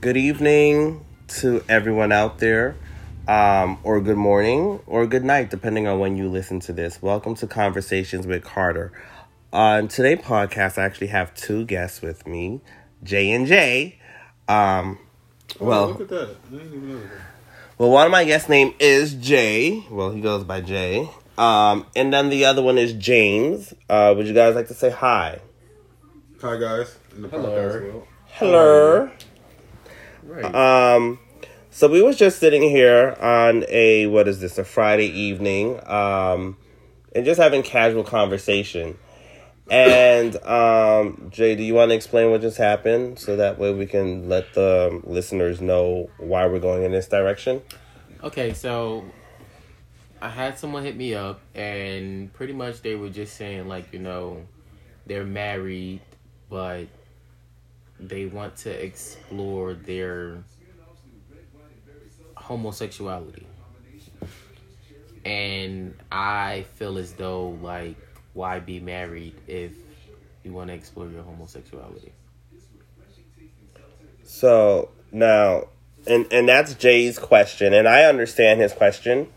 Good evening to everyone out there, um, or good morning, or good night, depending on when you listen to this. Welcome to Conversations with Carter. On today's podcast, I actually have two guests with me, J and J. Um, well, oh, look at that. I didn't even know that. well, one of my guests' name is Jay. Well, he goes by Jay. Um, and then the other one is James. Uh, would you guys like to say hi? Hi guys in the Hello. podcast. Hello. Right. Um, so we was just sitting here on a what is this? A Friday evening, um, and just having casual conversation. And um, Jay, do you want to explain what just happened so that way we can let the listeners know why we're going in this direction? okay, so I had someone hit me up, and pretty much they were just saying, like, you know, they're married, but they want to explore their homosexuality. And I feel as though, like, why be married if you want to explore your homosexuality? So now, and and that's Jay's question, and I understand his question,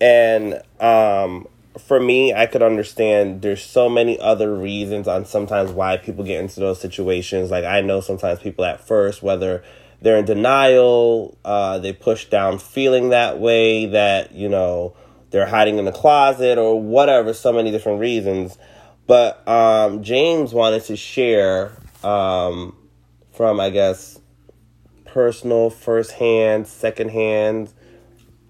and um, for me, I could understand. There's so many other reasons on sometimes why people get into those situations. Like I know sometimes people at first, whether they're in denial, uh, they push down feeling that way, that you know they're hiding in the closet or whatever. So many different reasons, but um, James wanted to share um, from I guess personal, first hand, second hand.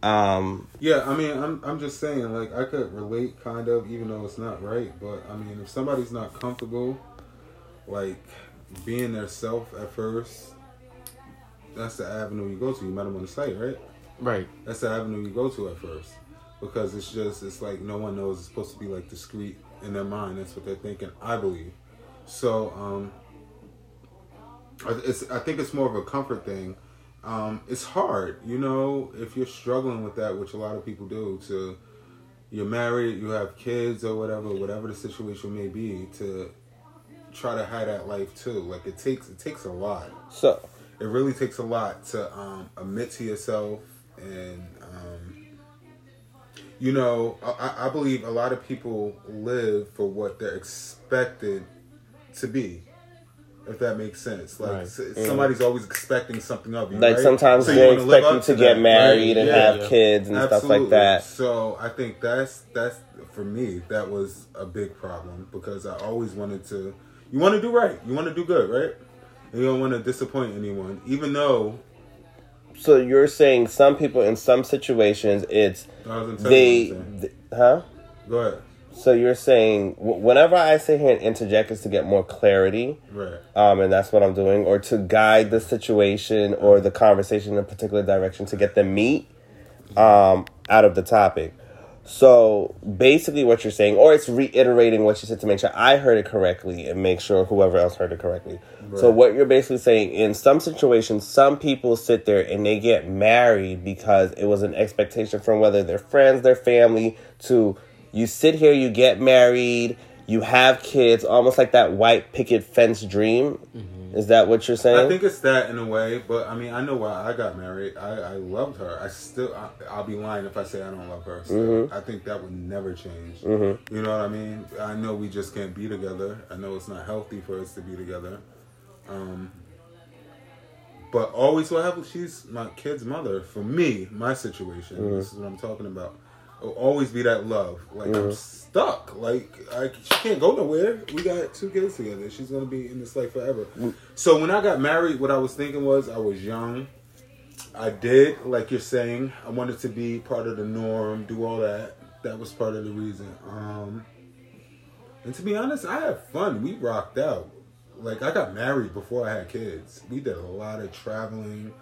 Um, Yeah, I mean, I'm I'm just saying, like, I could relate, kind of, even though it's not right. But I mean, if somebody's not comfortable, like, being their self at first, that's the avenue you go to. You met them on the site, right? Right. That's the avenue you go to at first, because it's just it's like no one knows it's supposed to be like discreet in their mind. That's what they're thinking. I believe. So, um, it's I think it's more of a comfort thing. Um, it's hard, you know, if you're struggling with that, which a lot of people do. To you're married, you have kids or whatever, whatever the situation may be, to try to hide that life too. Like it takes it takes a lot so it really takes a lot to um, admit to yourself and um, you know I, I believe a lot of people live for what they're expected to be if that makes sense like Right. s- somebody's always expecting something of you like right? sometimes So you they wanna expect you up to get that, married right? and Yeah. have kids and stuff like that. So I think that's that's for me that was a big problem because I always wanted to. You want to do right. You want to do good, right? And you don't want to disappoint anyone, even though So you're saying some people in some situations it's I they, th- huh? Go ahead. So you're saying wh- whenever I sit here and interject is to get more clarity, Right. um, and that's what I'm doing, or to guide the situation or the conversation in a particular direction to get the meat um, out of the topic. So basically, what you're saying, or it's reiterating what you said to make sure I heard it correctly and make sure whoever else heard it correctly. So what you're basically saying, in some situations, some people sit there and they get married because it was an expectation from whether their friends, their family, to you sit here, you get married, you have kids, almost like that white picket fence dream. Mm-hmm. Is that what you're saying? I think it's that in a way, but I mean, I know why I got married. I, I loved her. I still, I, I'll be lying if I say I don't love her. Still. Mm-hmm. I think that would never change. Mm-hmm. You know what I mean? I know we just can't be together. I know it's not healthy for us to be together. Um, but always what happens, she's my kid's mother. For me, my situation, this is what I'm talking about. It'll always be that love. Like I'm stuck. Like I, she can't go nowhere. We got two kids together. She's gonna be in this life forever. So when I got married, what I was thinking was I was young. I did, like you're saying, I wanted to be part of the norm, do all that. That was part of the reason. Um, and to be honest, I had fun. We rocked out. Like I got married before I had kids. We did a lot of traveling,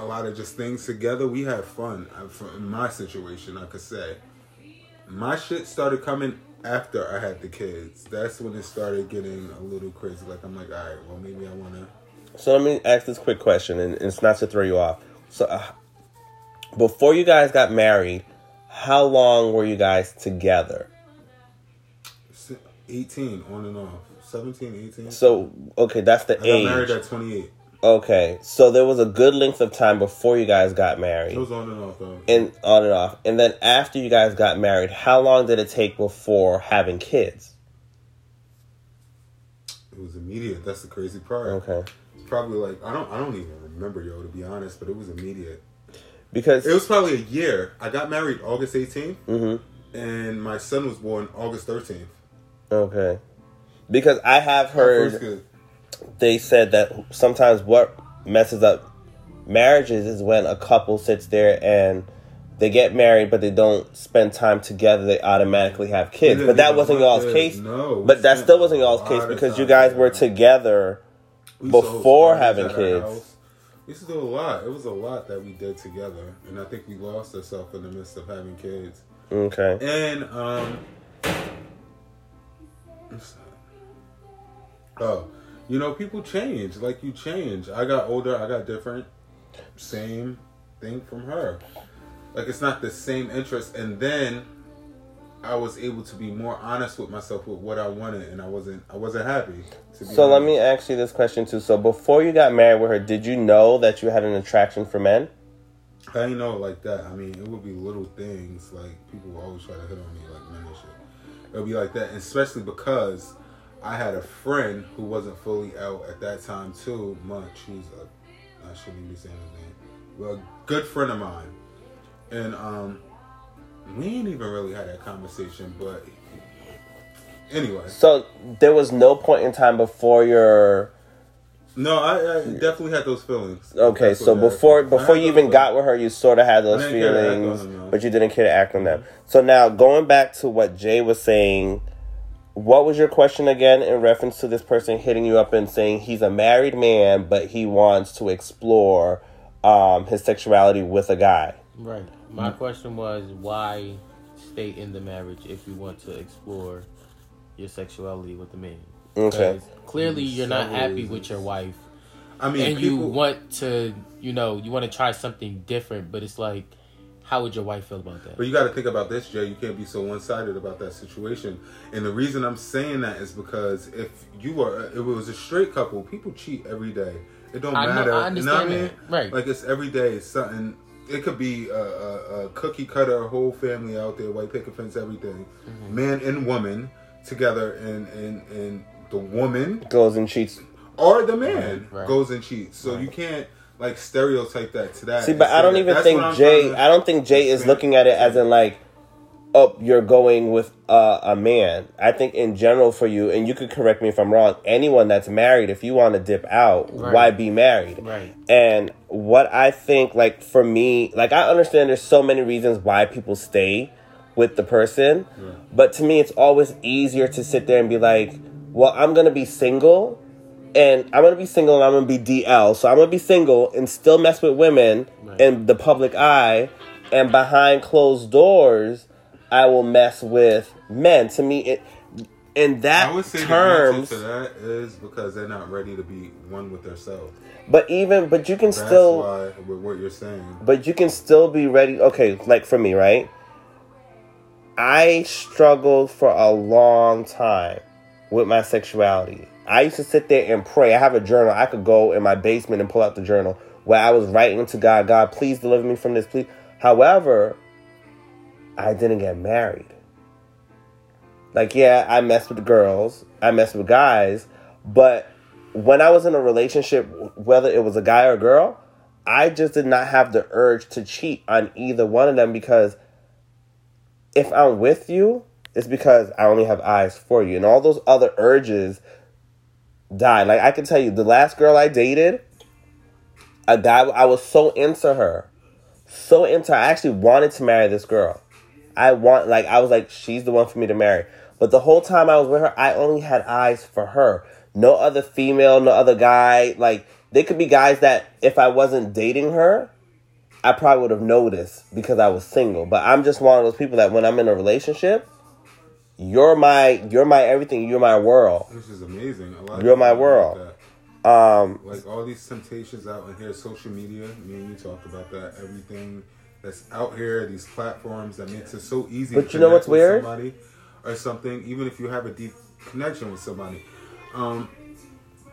a lot of just things together. We had fun. In my situation, I could say, my shit started coming after I had the kids. That's when it started getting a little crazy. Like I'm like, all right, well maybe I wanna. So let me ask this quick question, and it's not to throw you off. So, uh, before you guys got married, how long were you guys together? 18 on and off 17 18 So, okay, that's the i age. married at 28 Okay, so there was a good length of time before you guys got married. It was on and off though. and on and off. And then after you guys got married, how long did it take before having kids? It was immediate. That's the crazy part. Okay. It's probably like I don't I don't even remember yo to be honest, but it was immediate. Because It was probably a year. I got married August 18th, Mhm. and my son was born August 13th. okay. Because I have First heard good. They said that sometimes what messes up marriages is when a couple sits there and they get married but they don't spend time together they automatically have kids but that wasn't y'all's case No, but that still wasn't y'all's case because you guys were together. We used to host before having kids. house. We used to do a lot. It was a lot that we did together, and I think we lost ourselves in the midst of having kids. okay And um, oh, you know, people change. Like you change. I got older. I got different. Same thing from her. Like it's not the same interest. And then I was able to be more honest with myself with what I wanted, and I wasn't. I wasn't happy. To be so let me ask you this question too so before you got married with her did you know that you had an attraction for men I ain't know it like that. I mean, it would be little things like people will always try to hit on me like men and shit. It would be like that, and especially because I had a friend who wasn't fully out at that time too. Much. He's a I shouldn't even be saying his name. Well, a good friend of mine, and um, we ain't even really had that conversation. But anyway, so there was no point in time before your no, I, I definitely had those feelings. Okay, That's so before before you even feelings. got with her, you sort of had those I didn't care to act on feelings, them, no. but you didn't care to act on them. So now going back to what Jay was saying, what was your question again in reference to this person hitting you up and saying he's a married man, but he wants to explore um, his sexuality with a guy? Right. My question was why stay in the marriage if you want to explore your sexuality with a man? Okay. Clearly, you're not happy with your wife, I mean, and people, you want to, you know, you want to try something different. But it's like, how would your wife feel about that? But you got to think about this, Jay. You can't be so one sided about that situation. And the reason I'm saying that is because if you were, if it was a straight couple, people cheat every day. It don't I know- matter. I you know what I understand mean? that. Right. Like it's every day. It's something. It could be a, a, a cookie cutter, whole family out there, white picket fence, everything, Mm-hmm. man and woman together, and and and the woman Goes and cheats. or the man Right, right. goes and cheats. So you can't like stereotype that to that. See, but I don't that. even That's think Jay. I don't think Jay is looking at it as in like, oh, you're going with uh, a man. I think in general for you, and you could correct me if I'm wrong. Anyone that's married, if you want to dip out, Right. why be married? Right. And what I think, like for me, like I understand there's so many reasons why people stay with the person, but to me, it's always easier to sit there and be like, well, I'm gonna be single. And I'm gonna be single and I'm gonna be DL. So I'm gonna be single and still mess with women Right. in the public eye. And behind closed doors, I will mess with men. To me, it in that I would say terms. the answer to that is because they're not ready to be one with themselves. But even but you can That's still why with what you're saying. but you can still be ready. Okay, like for me, right? I struggled for a long time with my sexuality. I used to sit there and pray. I have a journal. I could go in my basement and pull out the journal where I was writing to God, God, please deliver me from this, please. However, I didn't get married. Like, yeah, I messed with girls, I messed with guys, but when I was in a relationship, whether it was a guy or a girl, I just did not have the urge to cheat on either one of them because if I'm with you, it's because I only have eyes for you. And all those other urges died. Like I can tell you, the last girl I dated, a guy I was so into her. So into. I actually wanted to marry this girl. I want like I was like, she's the one for me to marry. But the whole time I was with her, I only had eyes for her. No other female, no other guy. Like they could be guys that if I wasn't dating her, I probably would have noticed because I was single. But I'm just one of those people that when I'm in a relationship, you're my you're my everything. You're my world. Which is amazing. You're my world. Like, Um. Like, all these temptations out in here, social media. Me and you talked about that. Everything that's out here, these platforms that makes it so easy. But to you know what's weird? Somebody or something, even if you have a deep connection with somebody. Um,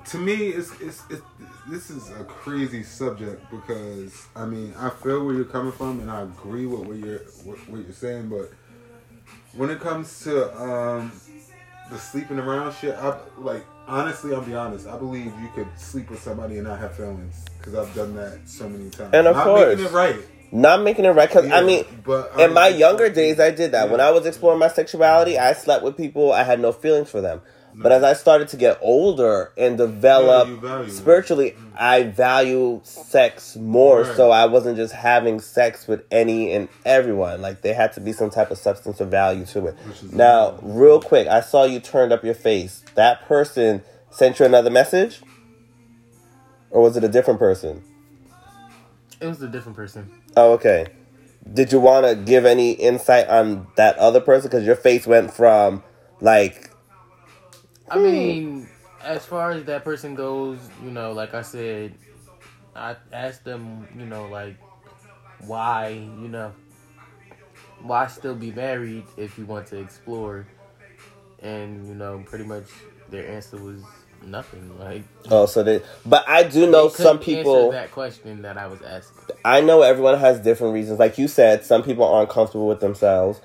to me, it's, it's it's this is a crazy subject because I mean I feel where you're coming from and I agree with what you're what, what you're saying, but when it comes to um, the sleeping around shit, I like honestly, I'll be honest. I believe you could sleep with somebody and not have feelings because I've done that so many times. And of Not course. making it right. Not making it right, because I mean, but I in my younger days, I did that. When I was exploring my sexuality, I slept with people, I had no feelings for them. But as I started to get older and develop Yeah, you value it. spiritually, mm. I value sex more. Right. So I wasn't just having sex with any and everyone. Like there had to be some type of substance or value to it. Now, amazing. real quick, I saw you turned up your face. That person sent you another message, or was it a different person? It was a different person. Oh, okay. Did you want to give any insight on that other person? Because your face went from like, I hmm. mean, as far as that person goes, you know, like I said, I asked them, you know, like why, you know, why still be married if you want to explore? And you know, pretty much their answer was nothing. Like oh, so they. But I do know some people. answer that question that I was asking. I know everyone has different reasons. Like you said, some people aren't comfortable with themselves.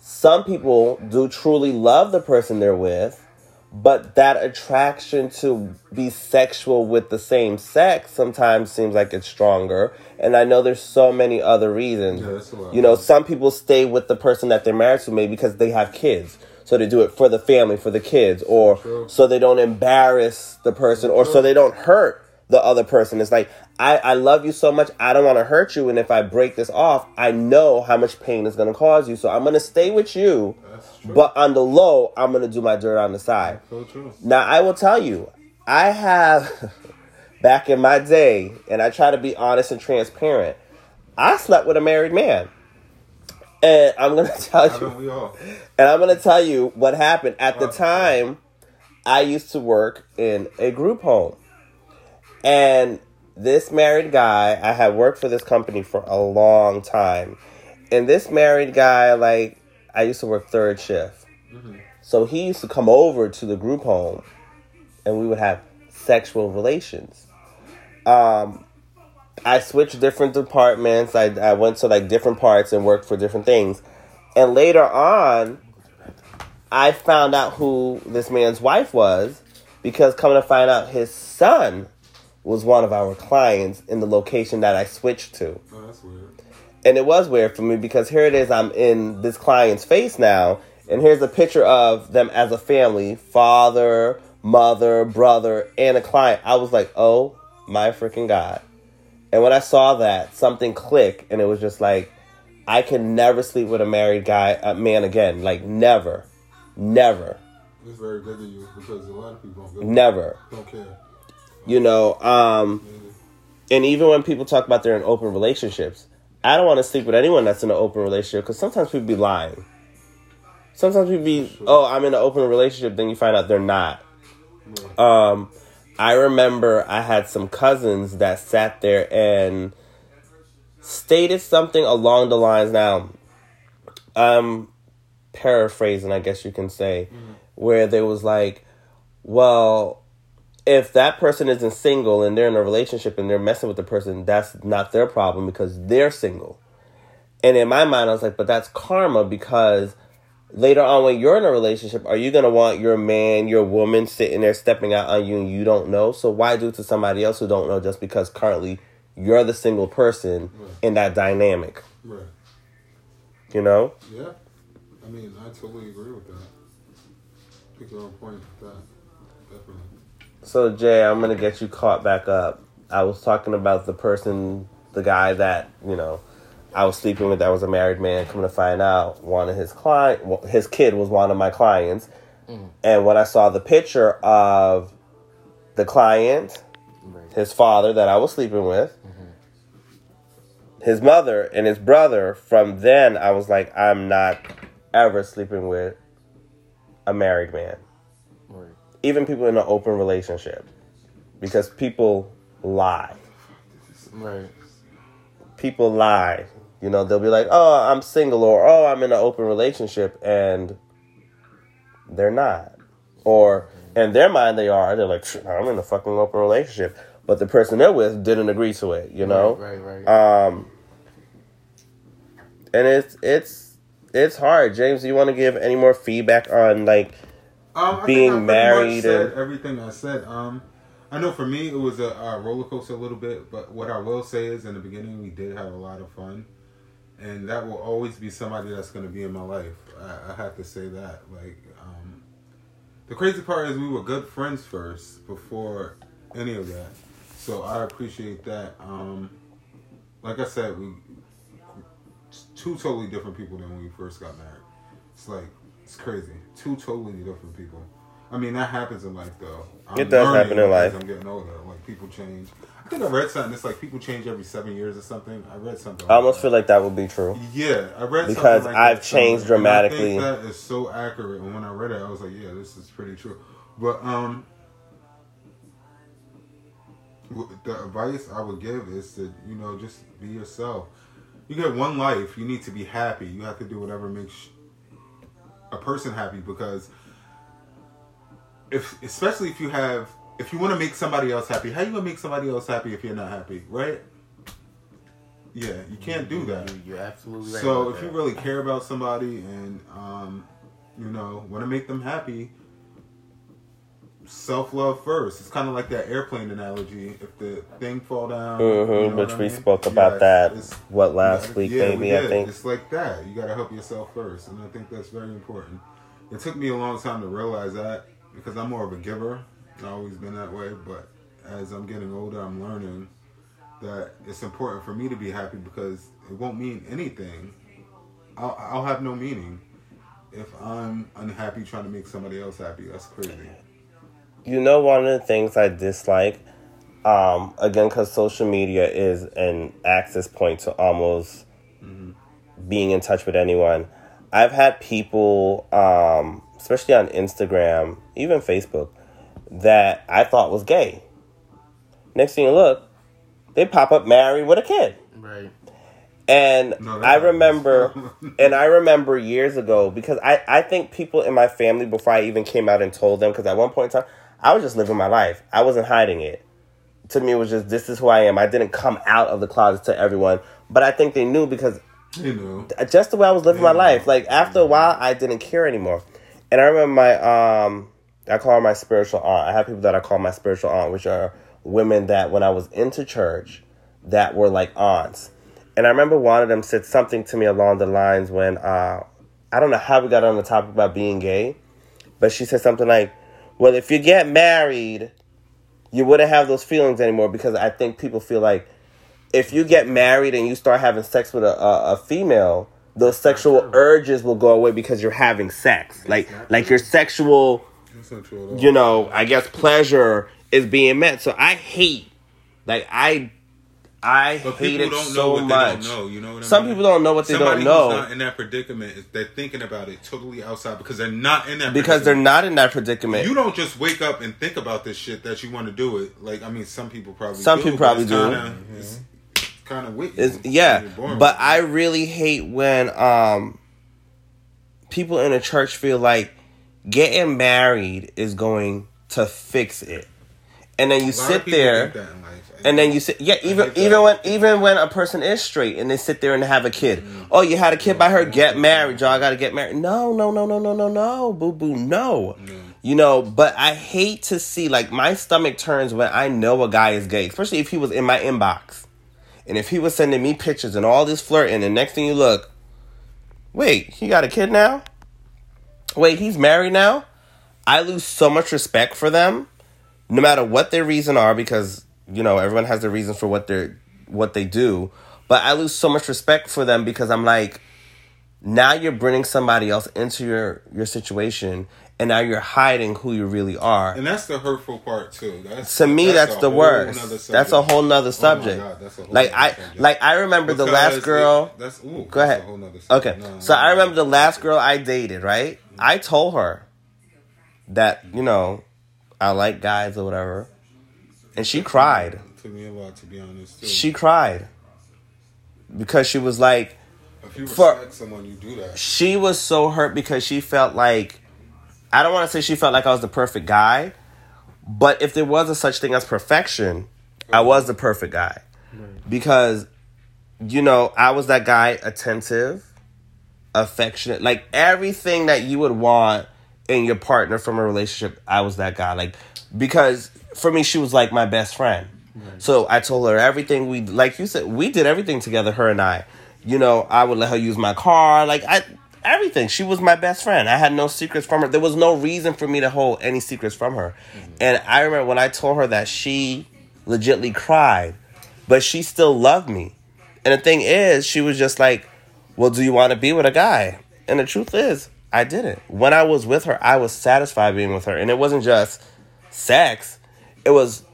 Some people do truly love the person they're with, but that attraction to be sexual with the same sex sometimes seems like it's stronger. And I know there's so many other reasons. Yeah, that's a lot. You know, some people stay with the person that they're married to maybe because they have kids. So they do it for the family, for the kids, or True. so they don't embarrass the person, or so they don't hurt the other person. It's like, I, I love you so much, I don't want to hurt you. And if I break this off, I know how much pain is going to cause you. So I'm going to stay with you, but on the low, I'm going to do my dirt on the side. so true. Now, I will tell you, I have, back in my day, and I try to be honest and transparent, I slept with a married man. And I'm going to tell you. Haven't we all? And I'm going to tell you what happened. At the time, I used to work in a group home. And this married guy, I had worked for this company for a long time. And this married guy, like, I used to work third shift. So he used to come over to the group home and we would have sexual relations. Um, I switched different departments. I, I went to like different parts and worked for different things. And later on, I found out who this man's wife was because coming to find out his son was one of our clients in the location that I switched to. Oh, that's weird. And it was weird for me because here it is, I'm in this client's face now, and here's a picture of them as a family father, mother, brother, and a client. I was like, oh my freaking God. And when I saw that, something clicked, and it was just like, I can never sleep with a married guy, a man again. Like, never. Never. It's very good of you because a lot of people don't, go, Never. don't care. You know, um, and even when people talk about they're in open relationships, I don't want to sleep with anyone that's in an open relationship because sometimes people be lying. Sometimes people be, oh, I'm in an open relationship, then you find out they're not. Um, I remember I had some cousins that sat there and stated something along the lines. Now, I'm paraphrasing, I guess you can say, where they was like, well, if that person isn't single and they're in a relationship and they're messing with the person, that's not their problem because they're single. And in my mind, I was like, but that's karma because later on when you're in a relationship, are you gonna want your man, your woman sitting there stepping out on you and you don't know? So why do it to somebody else who don't know just because currently you're the single person in that dynamic? Right. You know? Yeah. I mean, I totally agree with that. I think you're on point with that. Definitely. So Jay, I'm gonna get you caught back up. I was talking about the person, the guy that you know, I was sleeping with. That was a married man. Coming to find out, one of his client, his kid was one of my clients. Mm-hmm. And when I saw the picture of the client, Right. his father that I was sleeping with, mm-hmm. his mother and his brother, from then I was like, I'm not ever sleeping with a married man. Even people in an open relationship because people lie Right. people lie you know they'll be like oh i'm single or oh i'm in an open relationship and they're not or In their mind, they are. They're like, I'm in a fucking open relationship, but the person they're with didn't agree to it. You know. Right, right, right. Um, and it's it's it's hard. James, do you want to give any more feedback on like? Um, I being I married said and- everything I said. Um, I know for me it was a, a roller coaster a little bit, but what I will say is in the beginning we did have a lot of fun, and that will always be somebody that's going to be in my life. I, I have to say that. Like, um, the crazy part is we were good friends first before any of that, so I appreciate that. Um, like I said, we two totally different people than when we first got married. It's like it's crazy. Two totally different people. I mean, that happens in life, though. I'm It does happen in life. I'm getting older. Like people change. I think I read something. It's like people change every seven years or something. I read something. I almost like feel like that would be true. Yeah, I read Because something like I've changed somewhere, and I dramatically. think that is so accurate. And when I read it, I was like, yeah, this is pretty true. But um, the advice I would give is to you know just be yourself. You get one life. You need to be happy. You have to do whatever makes a person happy because if especially if you have if you want to make somebody else happy, how you gonna make somebody else happy if you're not happy, right? Yeah, you can't do that. You, you're absolutely right. So if you really care about somebody and um, you know want to make them happy, self love first. It's kind of like that airplane analogy. If the thing fall down, hmm you know which I we mean? spoke about Yes, that what last yeah, week, yeah, we maybe I think. it's like that. You got to help yourself first, and I think that's very important. It took me a long time to realize that because I'm more of a giver. I've always been that way, but as I'm getting older, I'm learning that it's important for me to be happy because it won't mean anything. I'll, I'll have no meaning if I'm unhappy trying to make somebody else happy. That's crazy. You know, one of the things I dislike, um, again, because social media is an access point to almost being in touch with anyone. I've had people, um, especially on Instagram, even Facebook, that I thought was gay. Next thing you look, they pop up married with a kid. right. And No, I remember, and I remember years ago because I, I think people in my family before I even came out and told them because at one point in time I was just living my life. I wasn't hiding it. To me, it was just this is who I am. I didn't come out of the closet to everyone, but I think they knew because You know, just the way I was living my Yeah. life. Like after a while, I didn't care anymore. And I remember my um, I call her my spiritual aunt. I have people that I call my spiritual aunt, which are women that when I was into church, that were like aunts. And I remember one of them said something to me along the lines when uh, I don't know how we got on the topic about being gay, but she said something like, "Well, if you get married, you wouldn't have those feelings anymore because I think people feel like." if you get married and you start having sex with a, a, a female, those sexual urges will go away because you're having sex. Like like your sexual, that's not true at all. you know, I guess pleasure is being met. So I hate, like I, I But hate people it don't know so what much. they don't know. You know what I Some mean? people don't know what they Somebody don't who's know not in that predicament, is they're thinking about it totally outside because they're not in that. because they're not in that predicament. You don't just wake up and think about this shit that you want to do it. Like I mean, some people probably Some do, people probably it's do. Kinda, It's kind of wicked. It's, It's yeah, but I really hate when um people in a church feel like getting married is going to fix it, and then you A lot of sit people there. Think that in life. And then you sit, yeah. Even even when even when a person is straight and they sit there and have a kid. Oh, you had a kid by her. Get married, y'all. Got to get married. No, no, no, no, no, no, no. Boo, boo, no. You know. But I hate to see like my stomach turns when I know a guy is gay, especially if he was in my inbox, and if he was sending me pictures and all this flirting, and next thing you look, wait, he got a kid now. Wait, he's married now. I lose so much respect for them, no matter what their reason are, because you know everyone has their reasons for what they're what they do. But I lose so much respect for them because I'm like, now you're bringing somebody else into your your situation, and now you're hiding who you really are. and that's the hurtful part too. That's, to me, that's, a the worst. That's a whole nother Oh subject. God, that's a whole like I subject. like I remember the last girl. it- that's ooh, Go that's ahead. a whole nother. Okay, No, so no, I no, remember the last girl I dated. Right, I told her that you know I like guys or whatever, and she cried. It took me a lot to be honest. Too. She cried because she was like, if you for- respect someone, you do that. she was so hurt because she felt like I don't want to say she felt like I was the perfect guy, but if there was a such thing as perfection, I was the perfect guy. Because, you know, I was that guy attentive, affectionate, like everything that you would want in your partner from a relationship, I was that guy. Like, because for me, she was like my best friend. So I told her everything we, like you said, we did everything together, her and I. You know, I would let her use my car. Like, I, everything. She was my best friend. I had no secrets from her. There was no reason for me to hold any secrets from her. Mm-hmm. And I remember when I told her that she legitly cried, but she still loved me. And the thing is, she was just like, Well, do you want to be with a guy? And the truth is, I didn't. When I was with her, I was satisfied being with her. And it wasn't just sex, it was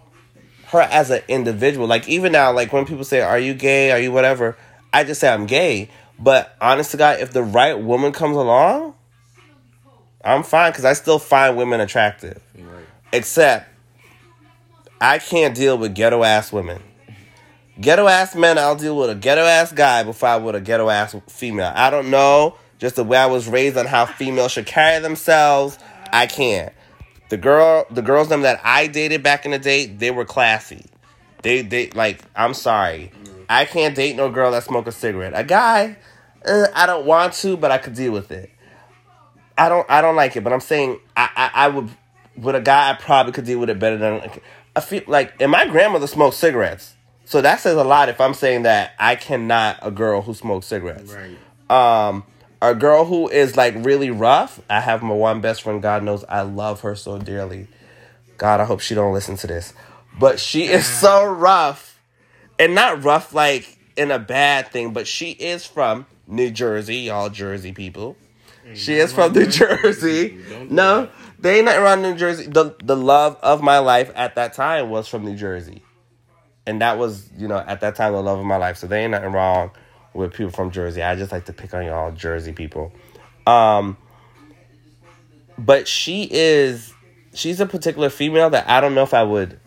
her as an individual. Like, even now, like when people say, Are you gay? Are you whatever? I just say I'm gay but honest to God, if the right woman comes along, I'm fine because I still find women attractive. Right. Except I can't deal with ghetto ass women. Ghetto ass men, I'll deal with a ghetto ass guy before I would a ghetto ass female. I don't know, just the way I was raised on how females should carry themselves. I can't. The girl, the girls them that I dated back in the day, they were classy. They, they like. I'm sorry. I can't date no girl that smoke a cigarette. A guy, uh, I don't want to, but I could deal with it. I don't I don't like it, but I'm saying I, I, I would with a guy I probably could deal with it better than I feel like and my grandmother smoked cigarettes. So that says a lot if I'm saying that I cannot a girl who smokes cigarettes. Right. Um a girl who is like really rough, I have my one best friend, God knows I love her so dearly. God, I hope she don't listen to this. But she is so rough. And not rough like in a bad thing, but she is from New Jersey, y'all Jersey people. she is from New Jersey. No, they ain't nothing around New Jersey. The the love of my life at that time was from New Jersey. And that was, you know, at that time the love of my life. So they ain't nothing wrong with people from Jersey. I just like to pick on y'all Jersey people. Um but she is she's a particular female that I don't know if I would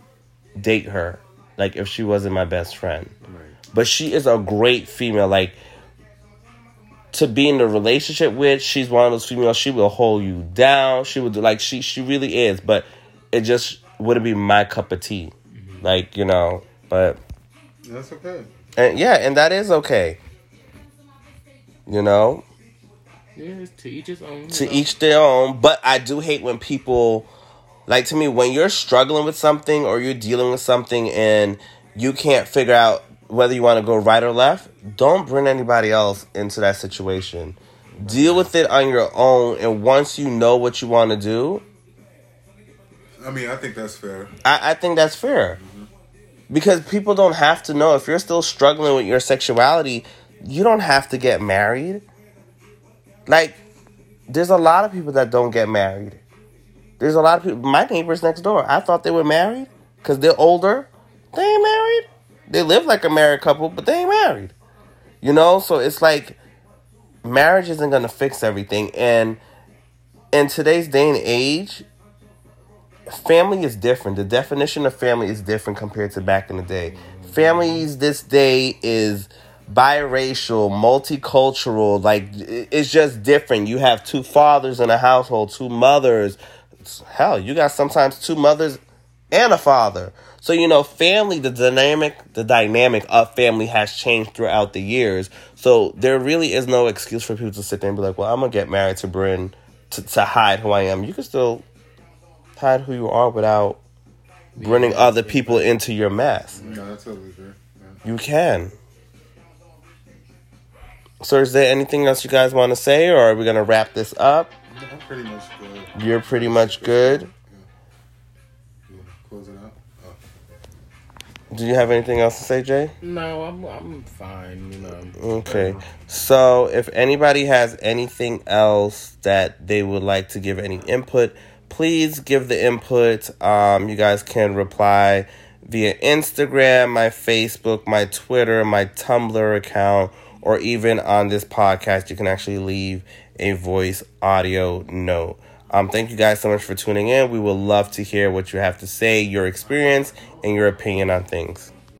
date her like if she wasn't my best friend. Right. But she is a great female like to be in a relationship with. She's one of those females. She will hold you down. She would like she she really is. But it just wouldn't be my cup of tea. Mm-hmm. Like you know, but that's okay. And yeah, and that is okay. You know. Yeah, to each his own. To know. each their own. But I do hate when people, like to me, when you're struggling with something or you're dealing with something and you can't figure out whether you want to go right or left, don't bring anybody else into that situation. Deal with it on your own, and once you know what you want to do, I mean, I think that's fair. I, I think that's fair. Mm-hmm. Because people don't have to know. If you're still struggling with your sexuality, you don't have to get married. Like, there's a lot of people that don't get married. There's a lot of people. My neighbors next door, I thought they were married because they're older. They ain't married. They live like a married couple, but they ain't married. You know, so it's like marriage isn't gonna fix everything. And in today's day and age, family is different. The definition of family is different compared to back in the day. Families this day is biracial, multicultural, like it's just different. You have two fathers in a household, two mothers. Hell, you got sometimes two mothers and a father. So you know, family, the dynamic, the dynamic of family has changed throughout the years. So there really is no excuse for people to sit there and be like, "Well, I'm gonna get married to Bryn to, to hide who I am." You can still hide who you are without bringing other people into your mess. No, that's totally fair. Yeah. You can. So, is there anything else you guys want to say, or are we gonna wrap this up? I'm pretty much good. You're pretty much good. Do you have anything else to say, Jay? No, I'm I'm fine. You know. Okay, so if anybody has anything else that they would like to give any input, please give the input. Um, you guys can reply via Instagram, my Facebook, my Twitter, my Tumblr account, or even on this podcast. You can actually leave a voice audio note. Um, thank you guys so much for tuning in. We would love to hear what you have to say, your experience, and your opinion on things.